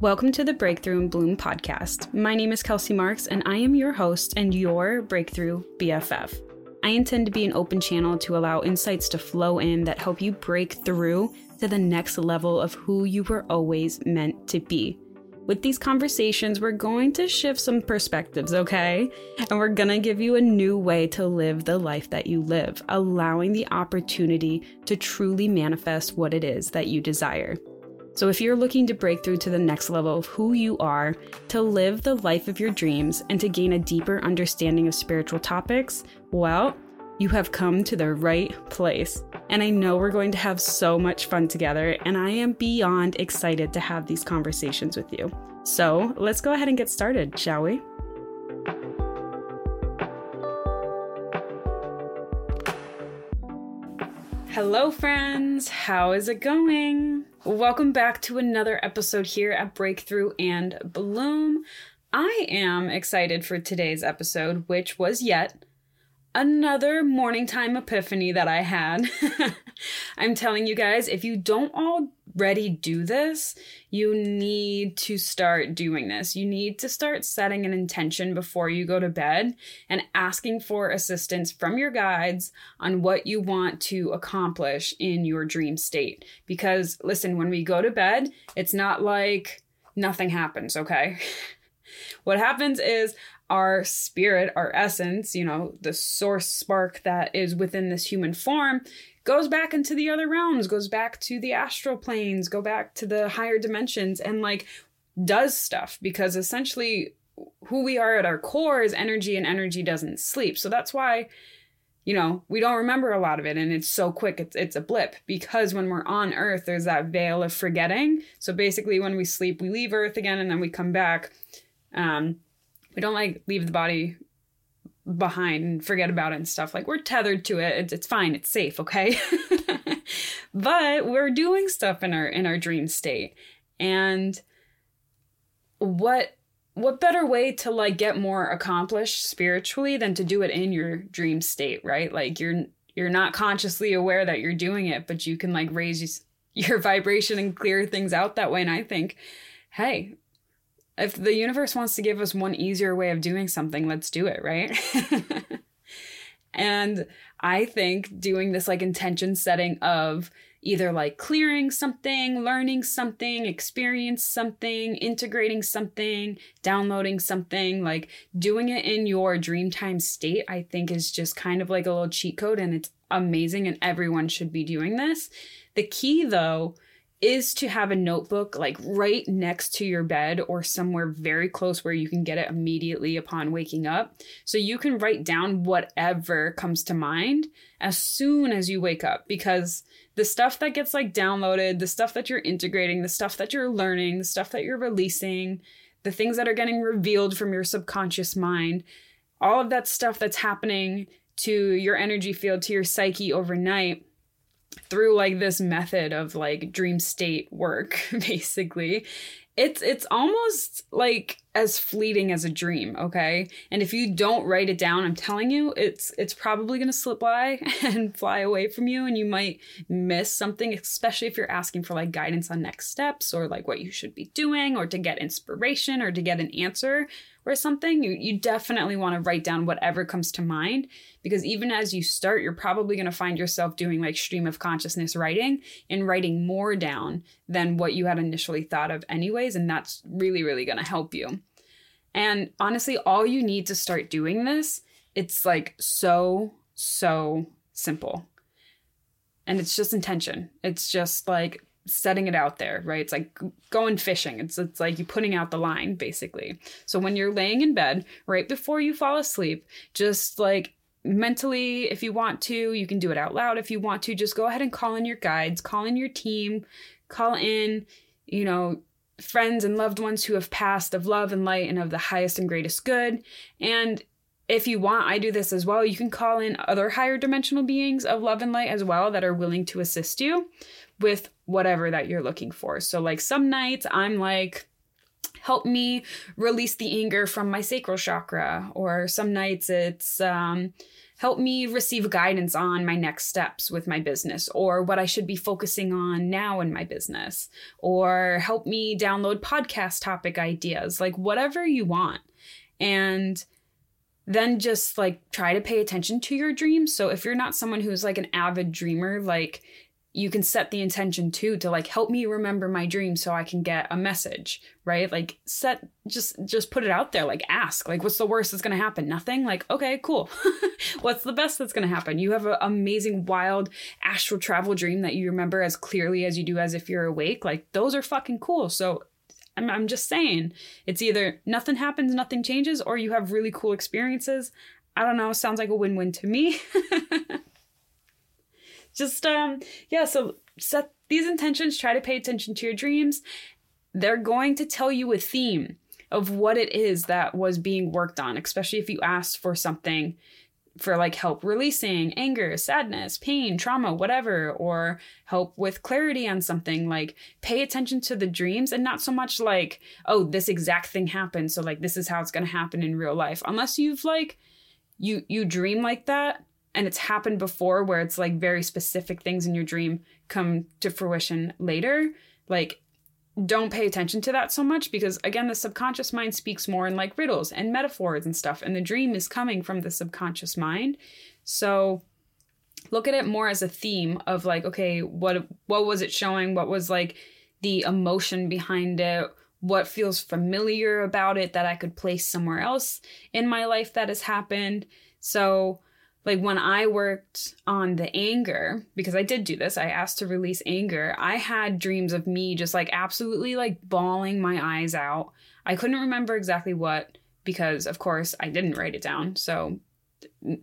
Welcome to the Breakthrough and Bloom podcast. My name is Kelsey Marks, and I am your host and your Breakthrough BFF. I intend to be an open channel to allow insights to flow in that help you break through to the next level of who you were always meant to be. With these conversations, we're going to shift some perspectives, okay? And we're gonna give you a new way to live the life that you live, allowing the opportunity to truly manifest what it is that you desire. So, if you're looking to break through to the next level of who you are, to live the life of your dreams, and to gain a deeper understanding of spiritual topics, well, you have come to the right place. And I know we're going to have so much fun together, and I am beyond excited to have these conversations with you. So let's go ahead and get started, shall we? Hello, friends. How is it going? Welcome back to another episode here at Breakthrough and Bloom. I am excited for today's episode, which was yet another morning time epiphany that I had. I'm telling you guys, if you don't already do this, you need to start doing this. You need to start setting an intention before you go to bed and asking for assistance from your guides on what you want to accomplish in your dream state. Because listen, when we go to bed, it's not like nothing happens, okay? what happens is our spirit, our essence, you know, the source spark that is within this human form, goes back into the other realms, goes back to the astral planes, go back to the higher dimensions, and like does stuff because essentially who we are at our core is energy and energy doesn't sleep. So that's why you know, we don't remember a lot of it and it's so quick, it's it's a blip because when we're on earth there's that veil of forgetting. So basically when we sleep, we leave earth again and then we come back um we don't like leave the body behind and forget about it and stuff. Like we're tethered to it. It's, it's fine. It's safe. Okay. but we're doing stuff in our, in our dream state. And what, what better way to like get more accomplished spiritually than to do it in your dream state, right? Like you're, you're not consciously aware that you're doing it, but you can like raise your vibration and clear things out that way. And I think, hey, if the universe wants to give us one easier way of doing something, let's do it, right? and I think doing this like intention setting of either like clearing something, learning something, experience something, integrating something, downloading something, like doing it in your dreamtime state, I think is just kind of like a little cheat code and it's amazing and everyone should be doing this. The key though is to have a notebook like right next to your bed or somewhere very close where you can get it immediately upon waking up. So you can write down whatever comes to mind as soon as you wake up because the stuff that gets like downloaded, the stuff that you're integrating, the stuff that you're learning, the stuff that you're releasing, the things that are getting revealed from your subconscious mind, all of that stuff that's happening to your energy field, to your psyche overnight through like this method of like dream state work basically. It's it's almost like as fleeting as a dream okay and if you don't write it down i'm telling you it's it's probably going to slip by and fly away from you and you might miss something especially if you're asking for like guidance on next steps or like what you should be doing or to get inspiration or to get an answer or something, you, you definitely want to write down whatever comes to mind because even as you start, you're probably going to find yourself doing like stream of consciousness writing and writing more down than what you had initially thought of, anyways. And that's really, really going to help you. And honestly, all you need to start doing this, it's like so, so simple. And it's just intention. It's just like setting it out there, right? It's like going fishing. It's it's like you putting out the line basically. So when you're laying in bed right before you fall asleep, just like mentally if you want to, you can do it out loud if you want to. Just go ahead and call in your guides, call in your team, call in, you know, friends and loved ones who have passed of love and light and of the highest and greatest good. And if you want, I do this as well. You can call in other higher dimensional beings of love and light as well that are willing to assist you with whatever that you're looking for. So, like some nights, I'm like, help me release the anger from my sacral chakra or some nights it's um, help me receive guidance on my next steps with my business or what I should be focusing on now in my business or help me download podcast topic ideas like whatever you want. And then just like try to pay attention to your dreams. So if you're not someone who's like an avid dreamer like you can set the intention too to like help me remember my dream so I can get a message, right? Like set just just put it out there, like ask, like what's the worst that's to happen? Nothing? Like okay, cool. what's the best that's to happen? You have an amazing wild astral travel dream that you remember as clearly as you do as if you're awake. Like those are fucking cool. So I'm, I'm just saying, it's either nothing happens, nothing changes, or you have really cool experiences. I don't know, sounds like a win-win to me. just um yeah so set these intentions try to pay attention to your dreams. They're going to tell you a theme of what it is that was being worked on especially if you asked for something for like help releasing anger sadness pain trauma whatever or help with clarity on something. Like pay attention to the dreams and not so much like oh this exact thing happened so like this is how it's to happen in real life. Unless you've like you you dream like that and it's happened before where it's like very specific things in your dream come to fruition later like don't pay attention to that so much because again the subconscious mind speaks more in like riddles and metaphors and stuff and the dream is coming from the subconscious mind. So look at it more as a theme of like okay what what was it showing? What was like the emotion behind it? What feels familiar about it that I could place somewhere else in my life that has happened? So like when I worked on the anger, because I did do this, I asked to release anger. I had dreams of me just like absolutely like bawling my eyes out. I couldn't remember exactly what because, of course, I didn't write it down. So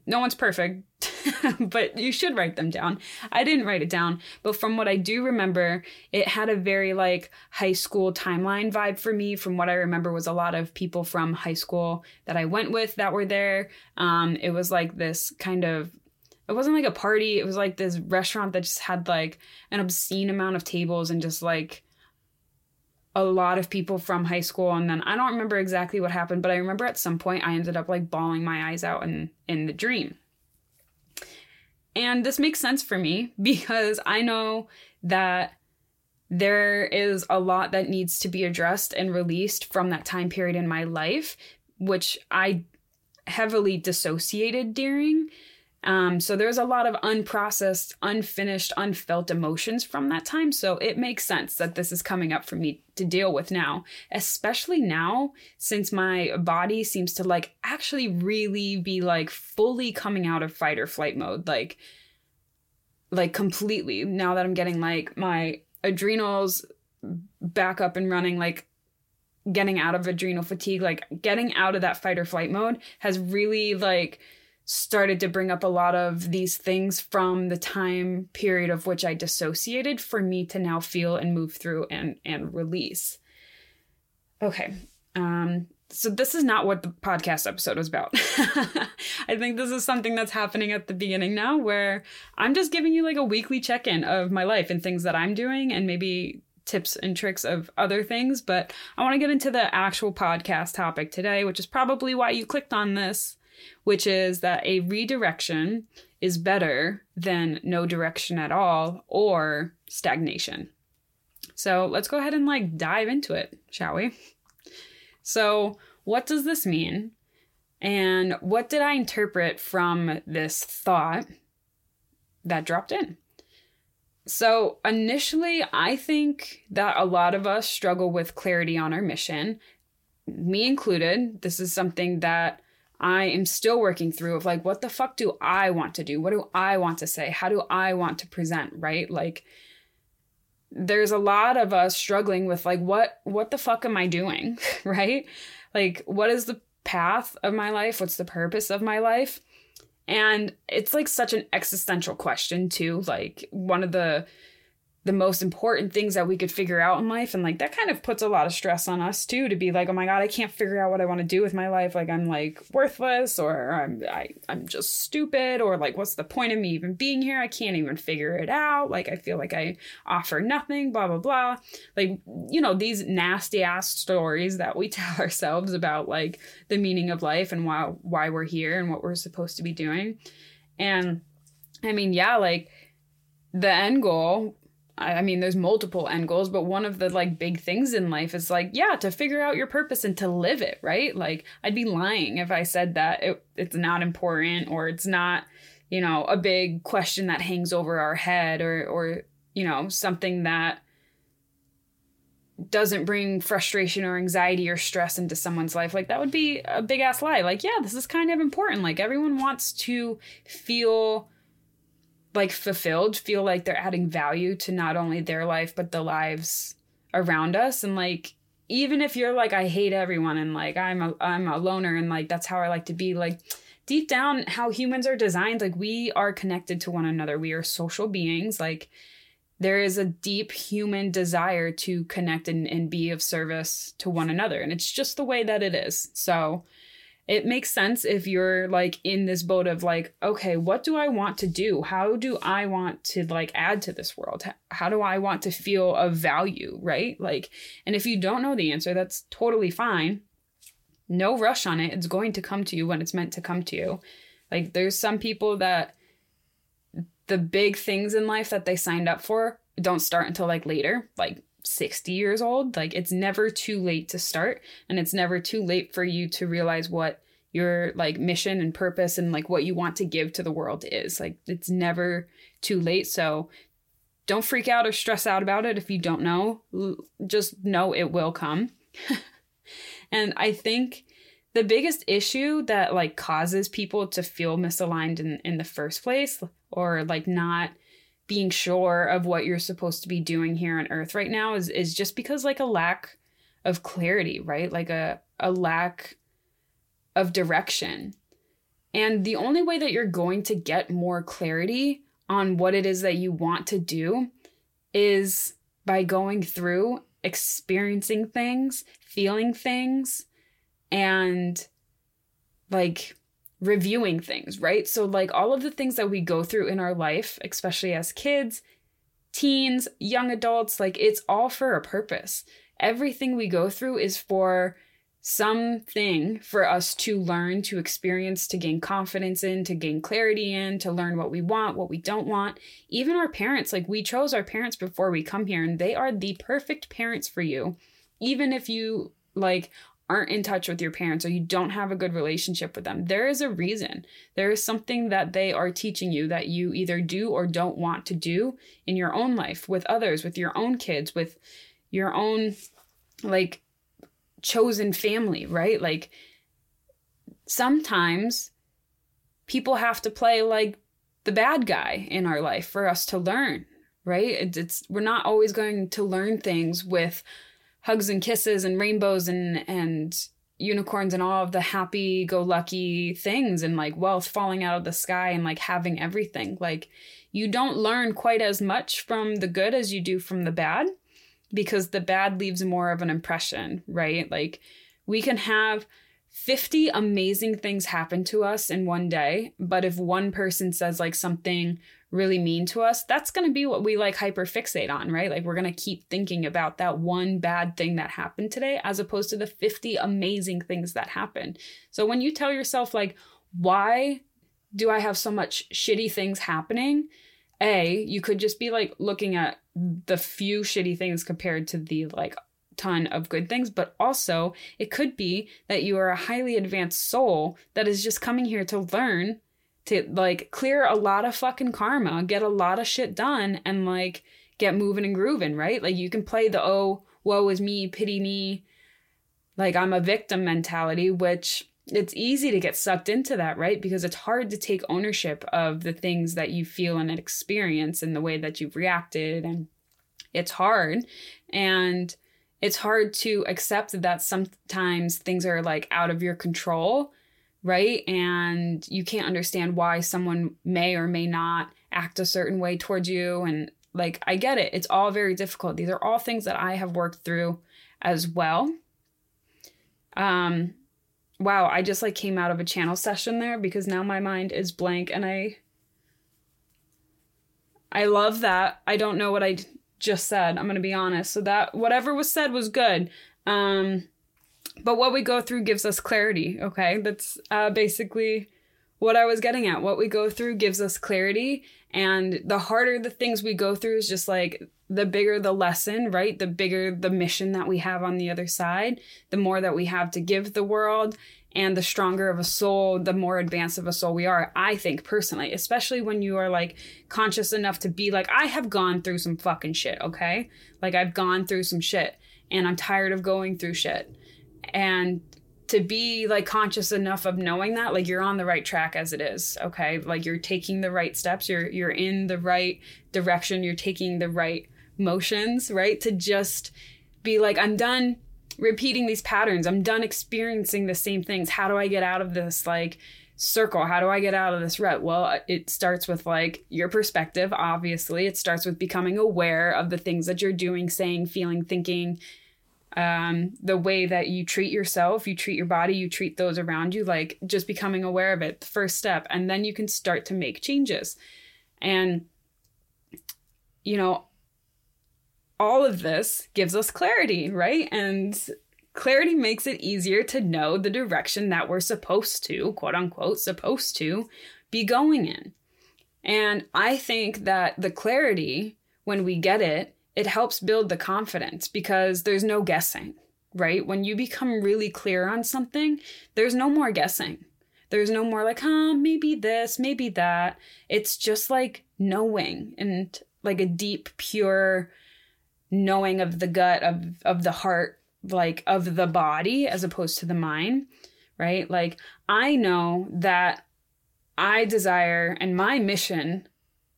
no one's perfect, but you should write them down. I didn't write it down, but from what I do remember, it had a very like high school timeline vibe for me. From what I remember, was a lot of people from high school that I went with that were there. Um, it was like this kind of it wasn't like a party. It was like this restaurant that just had like an obscene amount of tables and just like a lot of people from high school and then I don't remember exactly what happened, but I remember at some point I ended up like bawling my eyes out in in the dream. And this makes sense for me because I know that there is a lot that needs to be addressed and released from that time period in my life, which I heavily dissociated during. Um, so there's a lot of unprocessed, unfinished, unfelt emotions from that time. So it makes sense that this is coming up for me to deal with now, especially now since my body seems to like actually really be like fully coming out of fight or flight mode. Like, like completely now that I'm getting like my adrenals back up and running, like getting out of adrenal fatigue, like getting out of that fight or flight mode has really like started to bring up a lot of these things from the time period of which I dissociated for me to now feel and move through and and release. Okay. Um so this is not what the podcast episode was about. I think this is something that's happening at the beginning now where I'm just giving you like a weekly check-in of my life and things that I'm doing and maybe tips and tricks of other things, but I want to get into the actual podcast topic today, which is probably why you clicked on this which is that a redirection is better than no direction at all or stagnation. So let's go ahead and like dive into it, shall we? So, what does this mean? And what did I interpret from this thought that dropped in? So, initially, I think that a lot of us struggle with clarity on our mission, me included. This is something that I am still working through of like, what the fuck do I want to do? What do I want to say? How do I want to present? Right? Like, there's a lot of us struggling with like, what, what the fuck am I doing? right? Like, what is the path of my life? What's the purpose of my life? And it's like such an existential question, too. Like, one of the, the most important things that we could figure out in life. And like that kind of puts a lot of stress on us too to be like oh my god i can't figure out what i want to do with my life. Like i'm like worthless or i'm I, i'm just stupid or like what's the point of me even being here? I can't even figure it out. Like i feel like i offer nothing blah blah blah. Like you know these nasty ass stories that we tell ourselves about like the meaning of life and why why we're here and what we're supposed to be doing. And i mean yeah like the end goal I mean, there's multiple end goals, but one of the like big things in life is like, yeah, to figure out your purpose and to live it, right? Like, I'd be lying if I said that it, it's not important or it's not, you know, a big question that hangs over our head or, or, you know, something that doesn't bring frustration or anxiety or stress into someone's life. Like, that would be a big ass lie. Like, yeah, this is kind of important. Like, everyone wants to feel like fulfilled, feel like they're adding value to not only their life but the lives around us and like even if you're like I hate everyone and like I'm a I'm a loner and like that's how I like to be like deep down how humans are designed like we are connected to one another. We are social beings like there is a deep human desire to connect and, and be of service to one another and it's just the way that it is. So it makes sense if you're like in this boat of like okay what do i want to do? How do i want to like add to this world? How do i want to feel of value right? Like and if you don't know the answer that's totally fine. No rush on it. It's going to come to you when it's meant to come to you. Like there's some people that the big things in life that they signed up for don't start until like later. Like 60 years old. Like it's never too late to start and it's never too late for you to realize what your like mission and purpose and like what you want to give to the world is. Like it's never too late. So don't freak out or stress out about it if you don't know. Just know it will come. and I think the biggest issue that like causes people to feel misaligned in in the first place or like not being sure of what you're supposed to be doing here on earth right now is is just because like a lack of clarity, right? Like a a lack of direction. And the only way that you're going to get more clarity on what it is that you want to do is by going through experiencing things, feeling things, and like reviewing things, right? So, like all of the things that we go through in our life, especially as kids, teens, young adults, like it's all for a purpose. Everything we go through is for something for us to learn, to experience, to gain confidence in, to gain clarity in, to learn what we want, what we don't want. Even our parents, like we chose our parents before we come here, and they are the perfect parents for you. Even if you like aren't in touch with your parents or you don't have a good relationship with them, there is a reason. There is something that they are teaching you that you either do or don't want to do in your own life, with others, with your own kids, with your own like chosen family, right? Like sometimes people have to play like the bad guy in our life for us to learn, right? It's we're not always going to learn things with hugs and kisses and rainbows and and unicorns and all of the happy go lucky things and like wealth falling out of the sky and like having everything. Like you don't learn quite as much from the good as you do from the bad because the bad leaves more of an impression right? Like we can have 50 amazing things happen to us in one day but if one person says like something really mean to us, that's going to be what we like hyper fixate on, right? Like we're going to keep thinking about that one bad thing that happened today as opposed to the 50 amazing things that happened. So when you tell yourself, like, why do I have so much shitty things happening? A, you could just be like looking at the few shitty things compared to the like ton of good things, but also it could be that you are a highly advanced soul that is just coming here to learn to like clear a lot of fucking karma, get a lot of shit done, and like get moving and grooving, right? Like you can play the oh, woe is me, pity me, like I'm a victim mentality, which it's easy to get sucked into that, right? Because it's hard to take ownership of the things that you feel and experience and the way that you've reacted. And it's hard. And it's hard to accept that sometimes things are like out of your control right? And you can't understand why someone may or may not act a certain way towards you. And Like, I get it. It's all very difficult. These are all things that I have worked through as well. Um, wow, I just like came out of a channel session there because now my mind is blank and I I love that. I don't know what I just said. I'm going to be honest. So that whatever was said was good. Um but what we go through gives us clarity, okay? That's uh basically what I was getting at. What we go through gives us clarity and the harder the things we go through is just like the bigger the lesson, right? The bigger the mission that we have on the other side, the more that we have to give the world, and the stronger of a soul, the more advanced of a soul we are. I think personally, especially when you are like conscious enough to be like, I have gone through some fucking shit, okay? Like, I've gone through some shit, and I'm tired of going through shit. And to be like conscious enough of knowing that like you're on the right track as it is okay like you're taking the right steps you're you're in the right direction you're taking the right motions, right? To just be like, I'm done repeating these patterns. I'm done experiencing the same things. How do I get out of this like circle? How do I get out of this rut? Well, it starts with like your perspective, obviously. It starts with becoming aware of the things that you're doing, saying, feeling, thinking, um, the way that you treat yourself, you treat your body, you treat those around you, like just becoming aware of it, the first step. And then you can start to make changes. And, you know, all of this gives us clarity, right? And clarity makes it easier to know the direction that we're supposed to, quote unquote, supposed to be going in. And I think that the clarity, when we get it, it helps build the confidence because there's no guessing, right? When you become really clear on something, there's no more guessing. There's no more like, huh, maybe this, maybe that. It's just like knowing and like a deep, pure, knowing of the gut of of the heart like of the body as opposed to the mind right like i know that i desire and my mission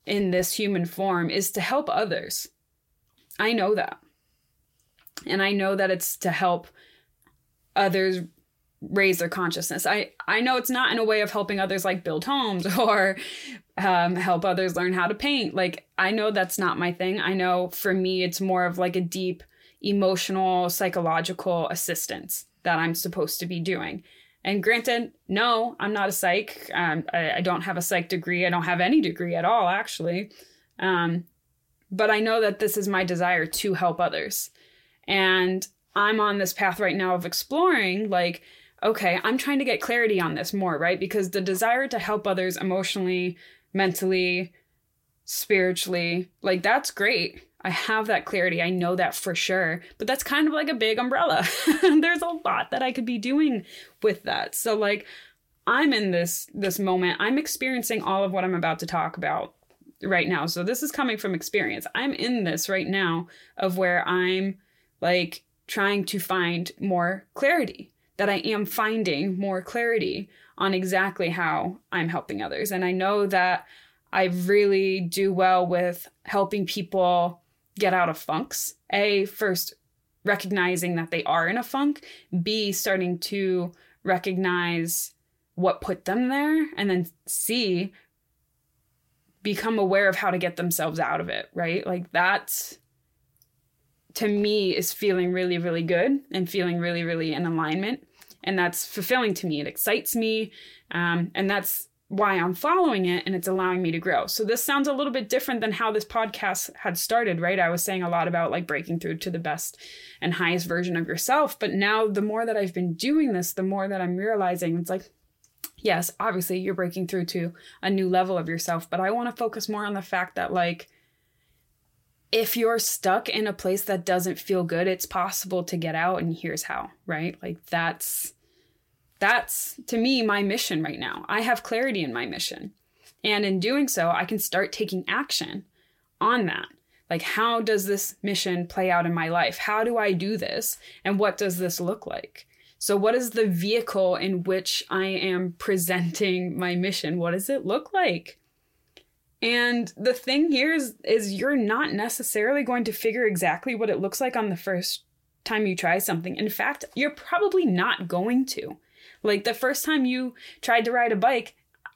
in this human form is to help others i know that and i know that it's to help others raise their consciousness. I I know it's not in a way of helping others like build homes or um, help others learn how to paint. Like I know that's not my thing. I know for me it's more of like a deep emotional psychological assistance that I'm supposed to be doing. And granted, no, I'm not a psych. Um, I, I, don't have a psych degree. I don't have any degree at all, actually. Um, but I know that this is my desire to help others. And I'm on this path right now of exploring, like, okay, I'm trying to get clarity on this more, right? Because the desire to help others emotionally, mentally, spiritually, like that's great. I have that clarity. I know that for sure. But that's kind of like a big umbrella. There's a lot that I could be doing with that. So like I'm in this this moment. I'm experiencing all of what I'm about to talk about right now. So this is coming from experience. I'm in this right now of where I'm like trying to find more clarity that I am finding more clarity on exactly how I'm helping others. And I know that I really do well with helping people get out of funks. A, first recognizing that they are in a funk, B, starting to recognize what put them there, and then C, become aware of how to get themselves out of it, right? Like that's to me is feeling really, really good and feeling really, really in alignment and that's fulfilling to me. It excites me, um, and that's why I'm following it, and it's allowing me to grow. So this sounds a little bit different than how this podcast had started, right? I was saying a lot about like breaking through to the best and highest version of yourself, but now the more that I've been doing this, the more that I'm realizing it's like yes, obviously you're breaking through to a new level of yourself, but I want to focus more on the fact that like if you're stuck in a place that doesn't feel good, it's possible to get out and here's how, right? Like that's that's to me my mission right now. I have clarity in my mission. And in doing so, I can start taking action on that. Like how does this mission play out in my life? How do I do this? And what does this look like? So what is the vehicle in which I am presenting my mission? What does it look like? And the thing here is is you're not necessarily going to figure exactly what it looks like on the first time you try something. In fact, you're probably not going to. Like the first time you tried to ride a bike,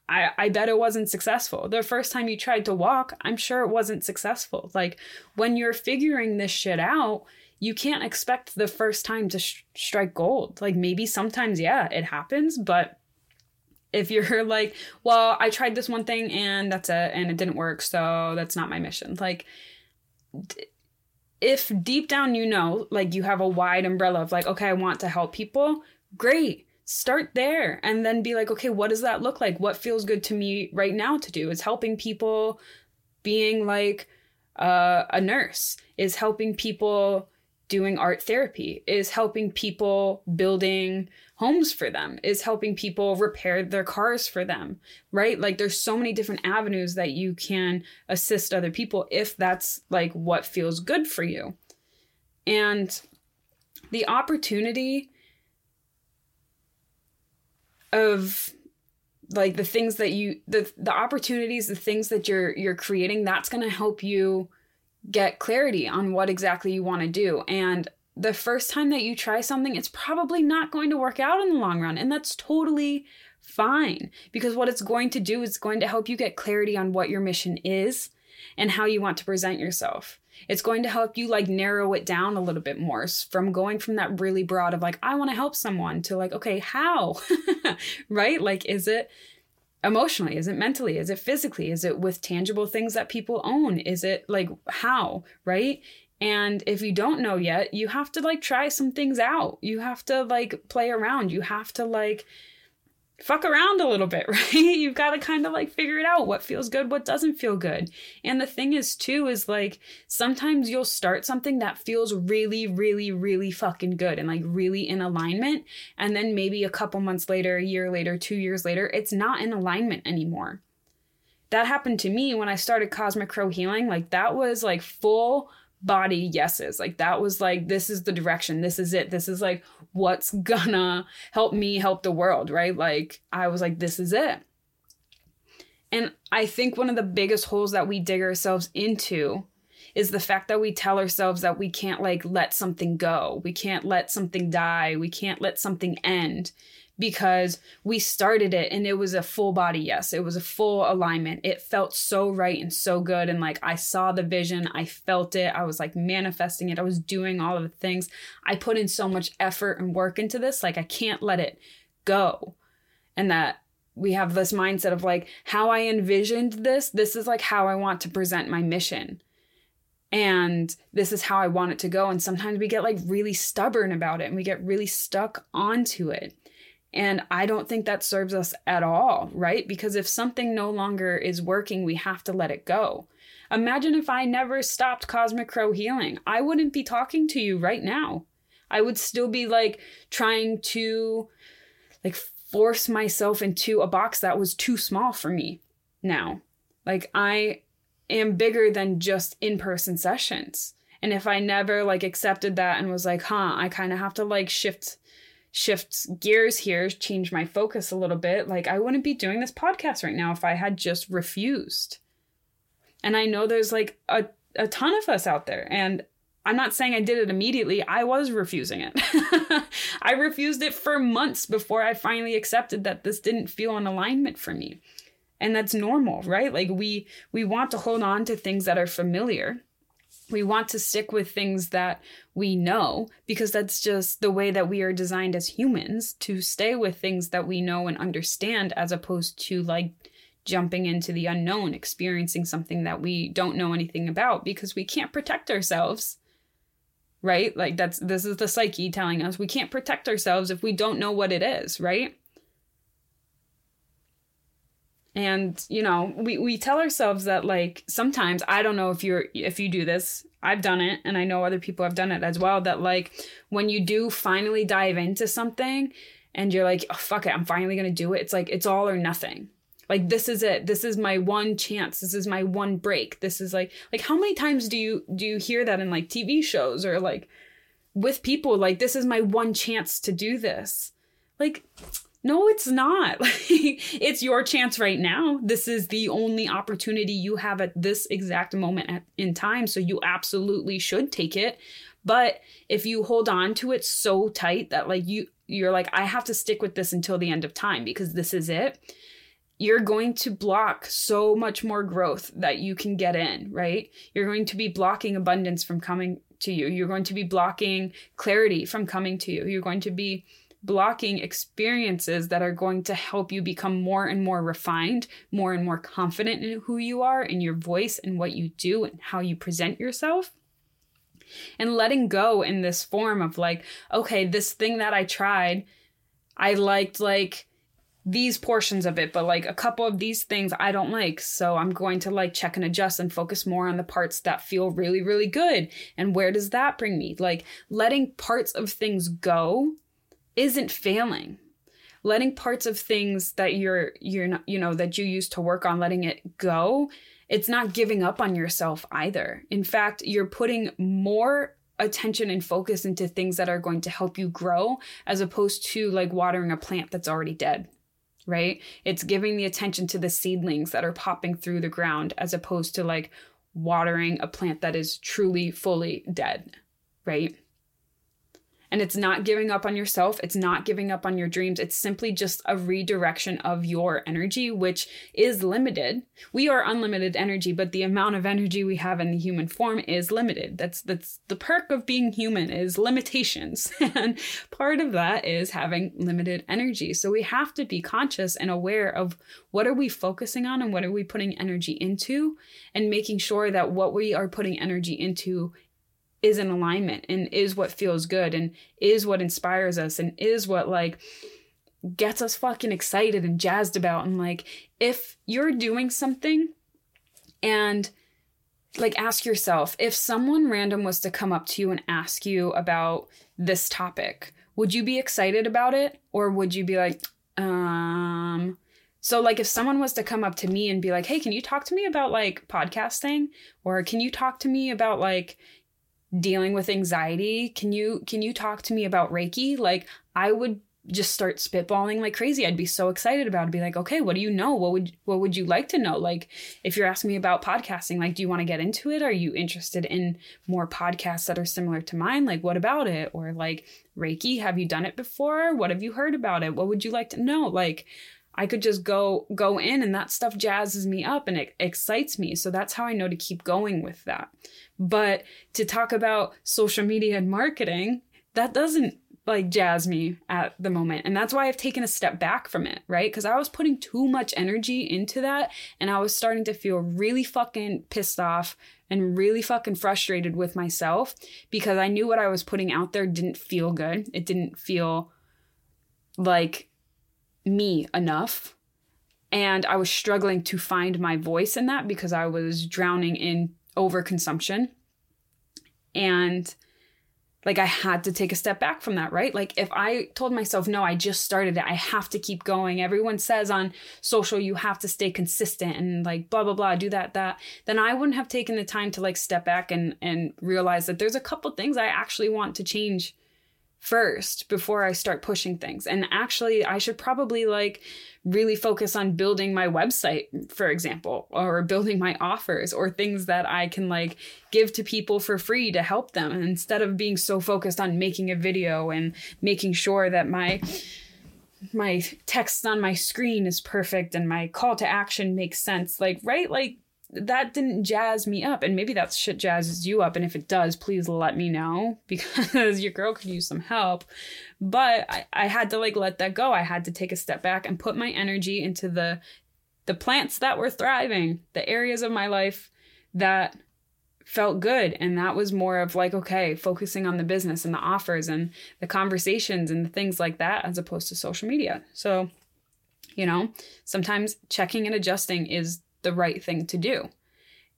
I, I bet it wasn't successful. The first time you tried to walk, I'm sure it wasn't successful. Like when you're figuring this shit out, you can't expect the first time to sh- strike gold. Like maybe sometimes, yeah, it happens, but if you're like, well, I tried this one thing and that's it, and it didn't work, so that's not my mission. Like, if deep down you know, like you have a wide umbrella of like, okay, I want to help people, great. Start there and then be like, okay, what does that look like? What feels good to me right now to do? Is helping people, being like uh, a nurse, is helping people doing art therapy, is helping people building homes for them, is helping people repair their cars for them, right? Like there's so many different avenues that you can assist other people if that's like what feels good for you. And the opportunity of like the things that you the the opportunities the things that you're you're creating that's going to help you get clarity on what exactly you want to do. And the first time that you try something, it's probably not going to work out in the long run. And that's totally fine because what it's going to do is going to help you get clarity on what your mission is and how you want to present yourself. It's going to help you like narrow it down a little bit more from going from that really broad of like, I want to help someone to like, okay, how? right? Like, is it emotionally? Is it mentally? Is it physically? Is it with tangible things that people own? Is it like how, right? And if you don't know yet, you have to like try some things out. You have to like play around. You have to like fuck around a little bit, right? You've got to kind of like figure it out what feels good, what doesn't feel good. And the thing is, too, is like sometimes you'll start something that feels really, really, really fucking good and like really in alignment. And then maybe a couple months later, a year later, two years later, it's not in alignment anymore. That happened to me when I started Cosmic Crow Healing. Like that was like full body yeses. Like that was like, this is the direction. This is it. This is like what's gonna help me help the world, right? Like I was like, this is it. And I think one of the biggest holes that we dig ourselves into is the fact that we tell ourselves that we can't like let something go. We can't let something die. We can't let something end because we started it and it was a full body yes. It was a full alignment. It felt so right and so good. And like I saw the vision, I felt it. I was like manifesting it. I was doing all of the things. I put in so much effort and work into this. Like I can't let it go. And that we have this mindset of like how I envisioned this, this is like how I want to present my mission. And this is how I want it to go. And sometimes we get like really stubborn about it and we get really stuck onto it. And I don't think that serves us at all, right? Because if something no longer is working, we have to let it go. Imagine if I never stopped Cosmic Crow healing. I wouldn't be talking to you right now. I would still be like trying to like force myself into a box that was too small for me now. Like I am bigger than just in-person sessions. And if I never like accepted that and was like, "Huh, I kind of have to like shift shift gears here, change my focus a little bit. Like, I wouldn't be doing this podcast right now if I had just refused. And I know there's like a, a ton of us out there. And I'm not saying I did it immediately. I was refusing it. I refused it for months before I finally accepted that this didn't feel in alignment for me. And that's normal, right? Like we we want to hold on to things that are familiar we want to stick with things that we know because that's just the way that we are designed as humans to stay with things that we know and understand as opposed to like jumping into the unknown experiencing something that we don't know anything about because we can't protect ourselves right? Like that's this is the psyche telling us we can't protect ourselves if we don't know what it is right and you know we, we tell ourselves that like sometimes i don't know if you're if you do this i've done it and i know other people have done it as well that like when you do finally dive into something and you're like oh, fuck it i'm finally gonna do it it's like it's all or nothing. Like this is it. This is my one chance. This is my one break. This is like like how many times do you do you hear that in like tv shows or like with people like this is my one chance to do this. Like no, it's not. it's your chance right now. This is the only opportunity you have at this exact moment in time. So you absolutely should take it. But if you hold on to it so tight that like you you're like I have to stick with this until the end of time because this is it. you're going to block so much more growth that you can get in, right? You're going to be blocking abundance from coming to you. You're going to be blocking clarity from coming to you. You're going to be blocking experiences that are going to help you become more and more refined, more and more confident in who you are, in your voice, and what you do, and how you present yourself. And letting go in this form of like, okay, this thing that I tried, I liked like these portions of it, but like a couple of these things I don't like. So I'm going to like check and adjust and focus more on the parts that feel really, really good. And where does that bring me? Like letting parts of things go isn't failing. Letting parts of things that you're you're not you know that you used to work on letting it go, it's not giving up on yourself either. In fact, you're putting more attention and focus into things that are going to help you grow as opposed to like watering a plant that's already dead right? It's giving the attention to the seedlings that are popping through the ground as opposed to like watering a plant that is truly fully dead, right? And it's not giving up on yourself. It's not giving up on your dreams. It's simply just a redirection of your energy, which is limited. We are unlimited energy, but the amount of energy we have in the human form is limited. That's that's the perk of being human is limitations. and part of that is having limited energy. So we have to be conscious and aware of what are we focusing on and what are we putting energy into and making sure that what we are putting energy into is in alignment and is what feels good and is what inspires us and is what like gets us fucking excited and jazzed about. And like if you're doing something and like ask yourself if someone random was to come up to you and ask you about this topic would you be excited about it? Or would you be like um so like if someone was to come up to me and be like hey can you talk to me about like podcasting? Or can you talk to me about like dealing with anxiety can you can you talk to me about reiki? Like i would just start spitballing like crazy. I'd be so excited about it. Be like okay what do you know? What would what would you like to know? Like if you're asking me about podcasting like do you want to get into it? Are you interested in more podcasts that are similar to mine? Like what about it? Or like reiki have you done it before? What have you heard about it? What would you like to know? Like I could just go go in and that stuff jazzes me up and it excites me. So that's how I know to keep going with that. But to talk about social media and marketing, that doesn't like jazz me at the moment. And that's why I've taken a step back from it, right? Because I was putting too much energy into that and I was starting to feel really fucking pissed off and really fucking frustrated with myself because I knew what I was putting out there didn't feel good. It didn't feel like me enough. And I was struggling to find my voice in that because I was drowning in overconsumption. And like I had to take a step back from that, right? Like if I told myself, no, I just started it, I have to keep going. Everyone says on social, you have to stay consistent and like blah, blah, blah, do that, that. Then I wouldn't have taken the time to like step back and, and realize that there's a couple things I actually want to change first before I start pushing things. And actually, I should probably like really focus on building my website, for example, or building my offers or things that I can like give to people for free to help them instead of being so focused on making a video and making sure that my my text on my screen is perfect and my call to action makes sense like right like that didn't jazz me up. And maybe that shit jazzes you up. And if it does please let me know because your girl could use some help. But I, I had to like let that go. I had to take a step back and put my energy into the the plants that were thriving the areas of my life that felt good. And that was more of like okay focusing on the business and the offers and the conversations and the things like that as opposed to social media. So you know sometimes checking and adjusting is the right thing to do.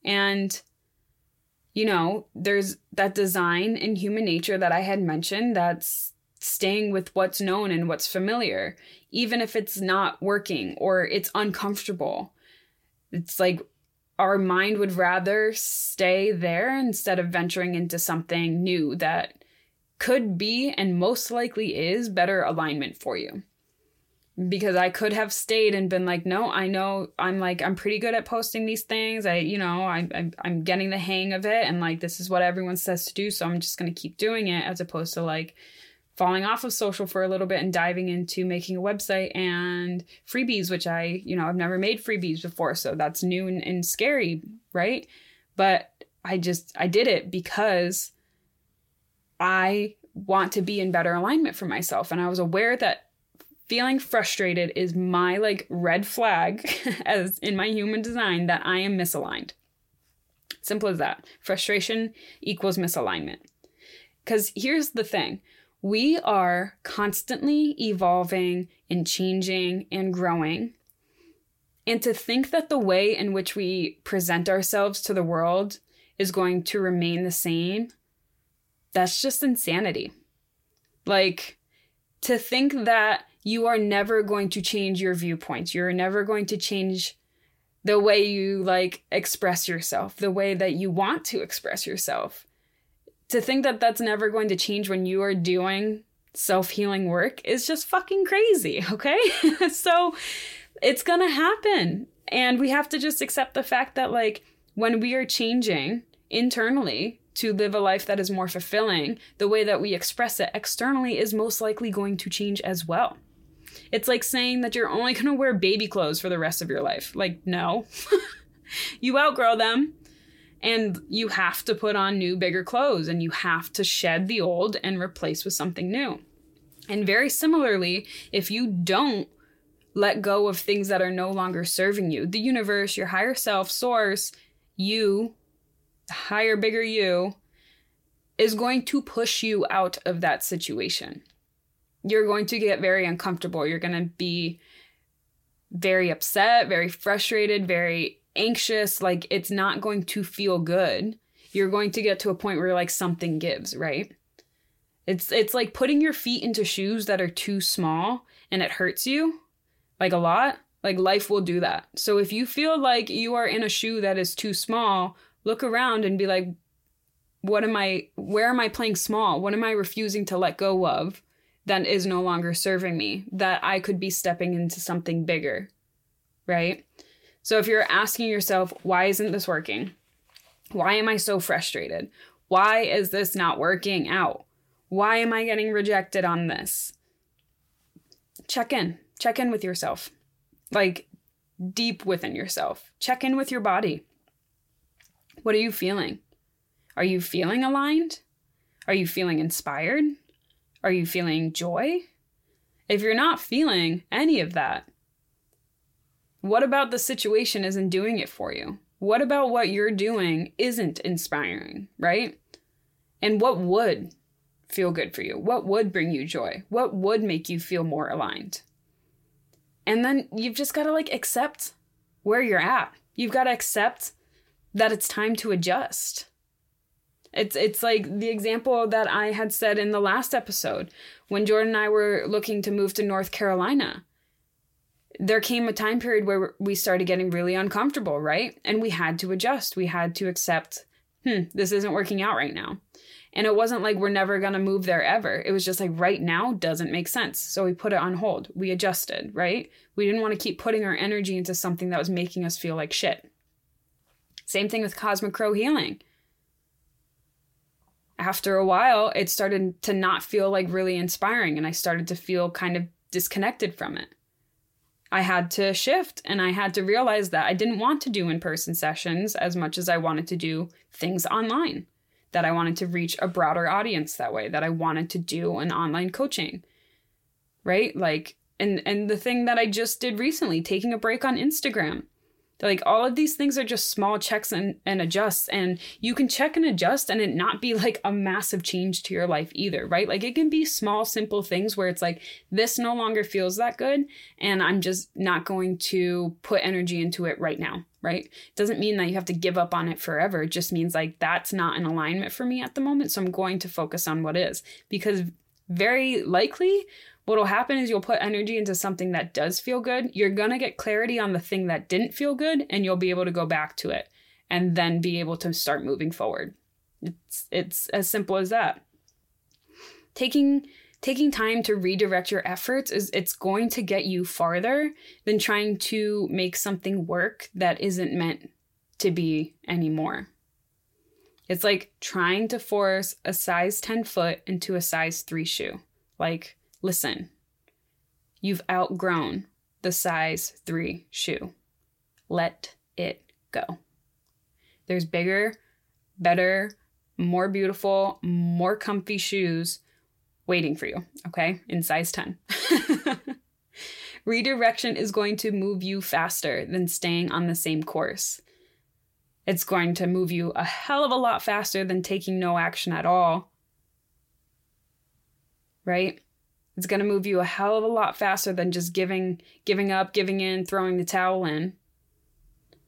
And, you know, there's that design in human nature that I had mentioned that's staying with what's known and what's familiar, even if it's not working or it's uncomfortable. It's like our mind would rather stay there instead of venturing into something new that could be and most likely is better alignment for you because I could have stayed and been like, no, I know I'm like I'm pretty good at posting these things. I, you know, I, I I'm getting the hang of it, and like this is what everyone says to do, so I'm just gonna keep doing it, as opposed to like falling off of social for a little bit and diving into making a website and freebies, which I, you know, I've never made freebies before. So that's new and, and scary, right? But I just, I did it because I want to be in better alignment for myself. And I was aware that feeling frustrated is my like red flag as in my human design that I am misaligned. Simple as that. Frustration equals misalignment. Because here's the thing we are constantly evolving and changing and growing. And to think that the way in which we present ourselves to the world is going to remain the same, that's just insanity. Like, to think that you are never going to change your viewpoints, you're never going to change the way you like express yourself, the way that you want to express yourself to think that that's never going to change when you are doing self healing work is just fucking crazy, okay? so it's gonna happen. And we have to just accept the fact that, like, when we are changing internally to live a life that is more fulfilling, the way that we express it externally is most likely going to change as well. It's like saying that you're only gonna wear baby clothes for the rest of your life. Like, no. you outgrow them and you have to put on new, bigger clothes and you have to shed the old and replace with something new. And very similarly, if you don't let go of things that are no longer serving you, the universe, your higher self, source, you, the higher, bigger you, is going to push you out of that situation. You're going to get very uncomfortable. You're going to be very upset, very frustrated, very anxious, like it's not going to feel good. You're going to get to a point where like something gives, right? It's it's like putting your feet into shoes that are too small and it hurts you like a lot. Like life will do that. So if you feel like you are in a shoe that is too small, look around and be like what am I where am I playing small? What am I refusing to let go of that is no longer serving me that I could be stepping into something bigger? Right? So if you're asking yourself, why isn't this working? Why am I so frustrated? Why is this not working out? Why am I getting rejected on this? Check in. Check in with yourself. Like deep within yourself. Check in with your body. What are you feeling? Are you feeling aligned? Are you feeling inspired? Are you feeling joy? If you're not feeling any of that, what about the situation isn't doing it for you? What about what you're doing isn't inspiring, right? And what would feel good for you? What would bring you joy? What would make you feel more aligned? And then you've just got to like accept where you're at. You've got to accept that it's time to adjust. It's it's like the example that I had said in the last episode when Jordan and I were looking to move to North Carolina there came a time period where we started getting really uncomfortable, right? And we had to adjust. We had to accept, hmm, this isn't working out right now. And it wasn't like we're never going to move there ever. It was just like right now doesn't make sense. So we put it on hold. We adjusted, right? We didn't want to keep putting our energy into something that was making us feel like shit. Same thing with Cosmic Crow healing. After a while, it started to not feel like really inspiring, and I started to feel kind of disconnected from it. I had to shift and I had to realize that I didn't want to do in person sessions as much as I wanted to do things online, that I wanted to reach a broader audience that way, that I wanted to do an online coaching. Right? Like and and the thing that I just did recently, taking a break on Instagram. Like all of these things are just small checks and, and adjusts. And you can check and adjust and it not be like a massive change to your life either, right? Like it can be small, simple things where it's like, this no longer feels that good. And I'm just not going to put energy into it right now, right? It doesn't mean that you have to give up on it forever. It just means like that's not in alignment for me at the moment. So I'm going to focus on what is because very likely what'll happen is you'll put energy into something that does feel good. You're going to get clarity on the thing that didn't feel good and you'll be able to go back to it and then be able to start moving forward. It's it's as simple as that. Taking taking time to redirect your efforts is it's going to get you farther than trying to make something work that isn't meant to be anymore. It's like trying to force a size 10 foot into a size 3 shoe. like, listen, you've outgrown the size three shoe. Let it go. There's bigger, better, more beautiful, more comfy shoes waiting for you, okay, in size 10. Redirection is going to move you faster than staying on the same course. It's going to move you a hell of a lot faster than taking no action at all. Right? It's going to move you a hell of a lot faster than just giving giving up, giving in, throwing the towel in.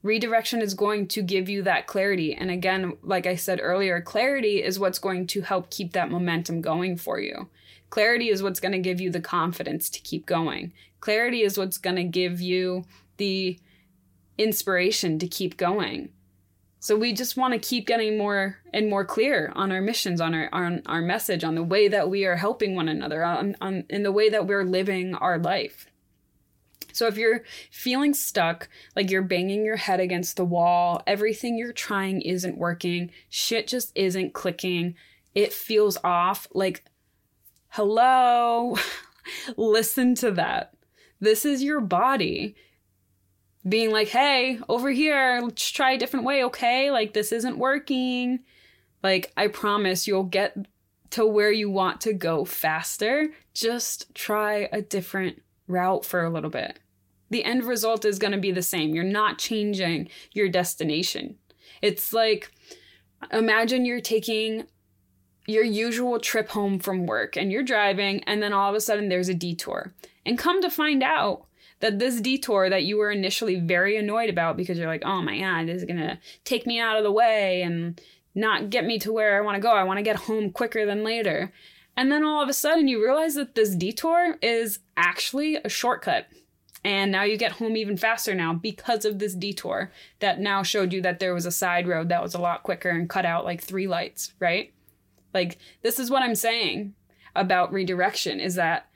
Redirection is going to give you that clarity. And again, like I said earlier, clarity is what's going to help keep that momentum going for you. Clarity is what's going to give you the confidence to keep going. Clarity is what's going to give you the inspiration to keep going. So we just want to keep getting more and more clear on our missions, on our on our message, on the way that we are helping one another, on, on in the way that we're living our life. So if you're feeling stuck, like you're banging your head against the wall, everything you're trying isn't working, shit just isn't clicking, it feels off, like hello, listen to that. This is your body being like, hey, over here, let's try a different way, okay? Like, this isn't working. Like, I promise you'll get to where you want to go faster. Just try a different route for a little bit. The end result is going to be the same. You're not changing your destination. It's like, imagine you're taking your usual trip home from work and you're driving, and then all of a sudden there's a detour. And come to find out, that this detour that you were initially very annoyed about because you're like, oh my God, this is going to take me out of the way and not get me to where I want to go. I want to get home quicker than later. And then all of a sudden you realize that this detour is actually a shortcut. And now you get home even faster now because of this detour that now showed you that there was a side road that was a lot quicker and cut out like three lights, right? Like, this is what I'm saying about redirection is that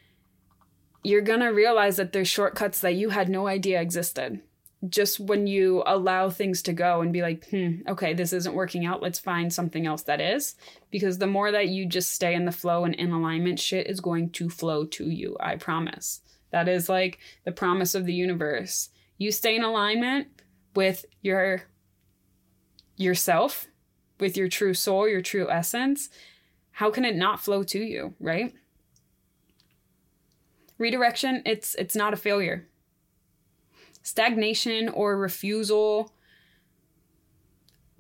you're gonna realize that there's shortcuts that you had no idea existed. Just when you allow things to go and be like, hmm, okay, this isn't working out, let's find something else that is. Because the more that you just stay in the flow and in alignment, shit is going to flow to you, I promise. That is like the promise of the universe. You stay in alignment with your yourself, with your true soul, your true essence. How can it not flow to you, right? Redirection, it's it's not a failure. Stagnation or refusal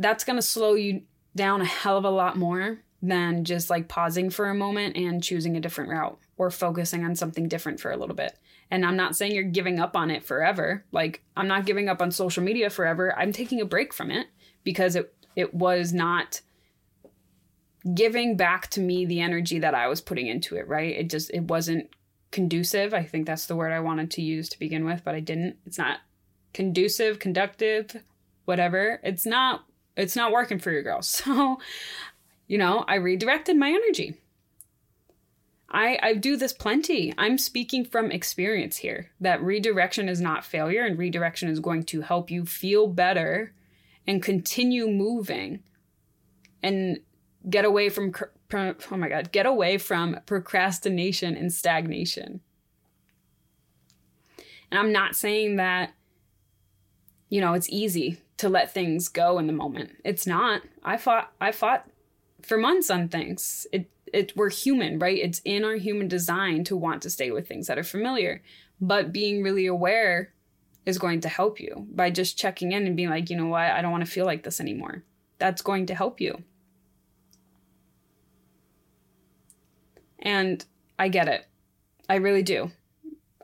that's to slow you down a hell of a lot more than just like pausing for a moment and choosing a different route or focusing on something different for a little bit. And I'm not saying you're giving up on it forever. Like I'm not giving up on social media forever. I'm taking a break from it because it it was not giving back to me the energy that I was putting into it, right? It just it wasn't conducive. I think that's the word I wanted to use to begin with, but I didn't. It's not conducive, conductive, whatever. It's not it's not working for your girl. So, you know, I redirected my energy. I, I do this plenty. I'm speaking from experience here that redirection is not failure and redirection is going to help you feel better and continue moving and get away from oh my god, get away from procrastination and stagnation. And I'm not saying that you know, it's easy to let things go in the moment. It's not. I fought I fought for months on things. It it we're human, right? It's in our human design to want to stay with things that are familiar. But being really aware is going to help you by just checking in and being like, you know what, I don't want to feel like this anymore. That's going to help you. And I get it. I really do.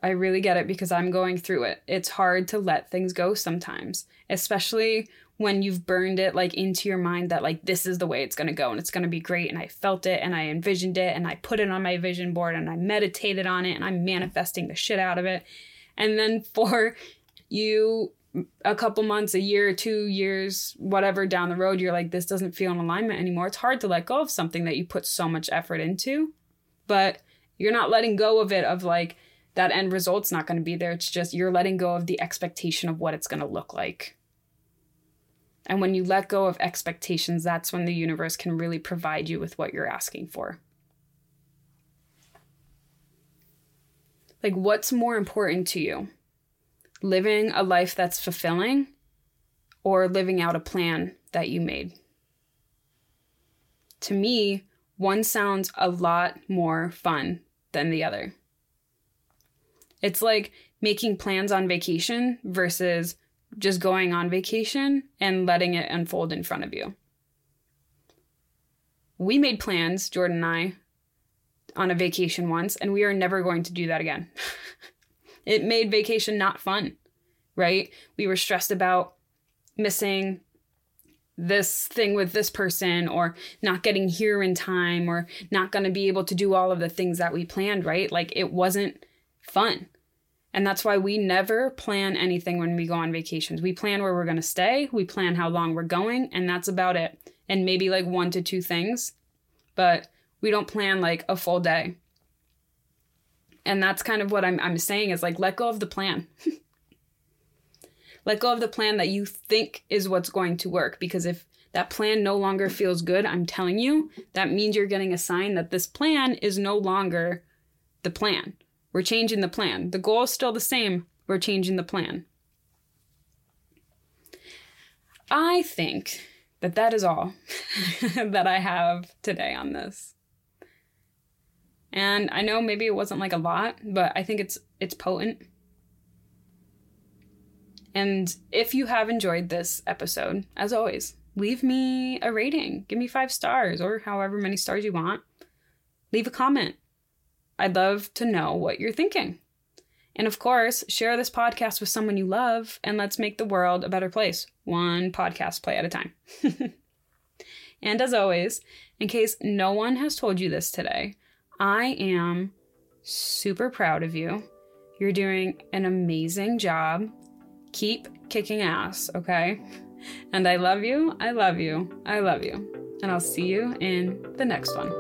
I really get it because I'm going through it. It's hard to let things go sometimes, especially when you've burned it like into your mind that like this is the way it's going to go and it's going to be great and I felt it and I envisioned it and I put it on my vision board and I meditated on it and I'm manifesting the shit out of it. And then for you a couple months, a year, two years, whatever down the road, you're like, this doesn't feel in alignment anymore. It's hard to let go of something that you put so much effort into but you're not letting go of it of like that end result's not going to be there. It's just you're letting go of the expectation of what it's going to look like. And when you let go of expectations, that's when the universe can really provide you with what you're asking for. Like, what's more important to you? Living a life that's fulfilling or living out a plan that you made? To me, one sounds a lot more fun than the other. It's like making plans on vacation versus just going on vacation and letting it unfold in front of you. We made plans, Jordan and I, on a vacation once, and we are never going to do that again. it made vacation not fun, right? We were stressed about missing this thing with this person or not getting here in time or not going to be able to do all of the things that we planned, right? Like it wasn't fun. And that's why we never plan anything when we go on vacations. We plan where we're going to stay, we plan how long we're going, and that's about it. And maybe like one to two things, but we don't plan like a full day. And that's kind of what I'm, I'm saying is like, let go of the plan. let go of the plan that you think is what's going to work. Because if that plan no longer feels good, I'm telling you, that means you're getting a sign that this plan is no longer the plan. We're changing the plan. The goal is still the same. We're changing the plan. I think that that is all that I have today on this. And I know maybe it wasn't like a lot, but I think it's it's potent. And if you have enjoyed this episode, as always, leave me a rating. Give me 5 stars or however many stars you want. Leave a comment. I'd love to know what you're thinking. And of course, share this podcast with someone you love and let's make the world a better place, one podcast play at a time. and as always, in case no one has told you this today, I am super proud of you. You're doing an amazing job. Keep kicking ass, okay? And I love you. I love you. I love you. And I'll see you in the next one.